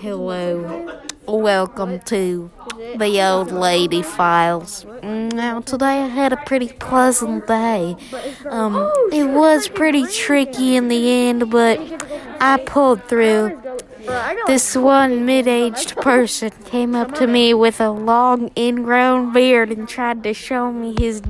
Hello. Welcome to the Old Lady Files. Now, today I had a pretty pleasant day. Um, it was pretty tricky in the end, but I pulled through. This one mid aged person came up to me with a long ingrown beard and tried to show me his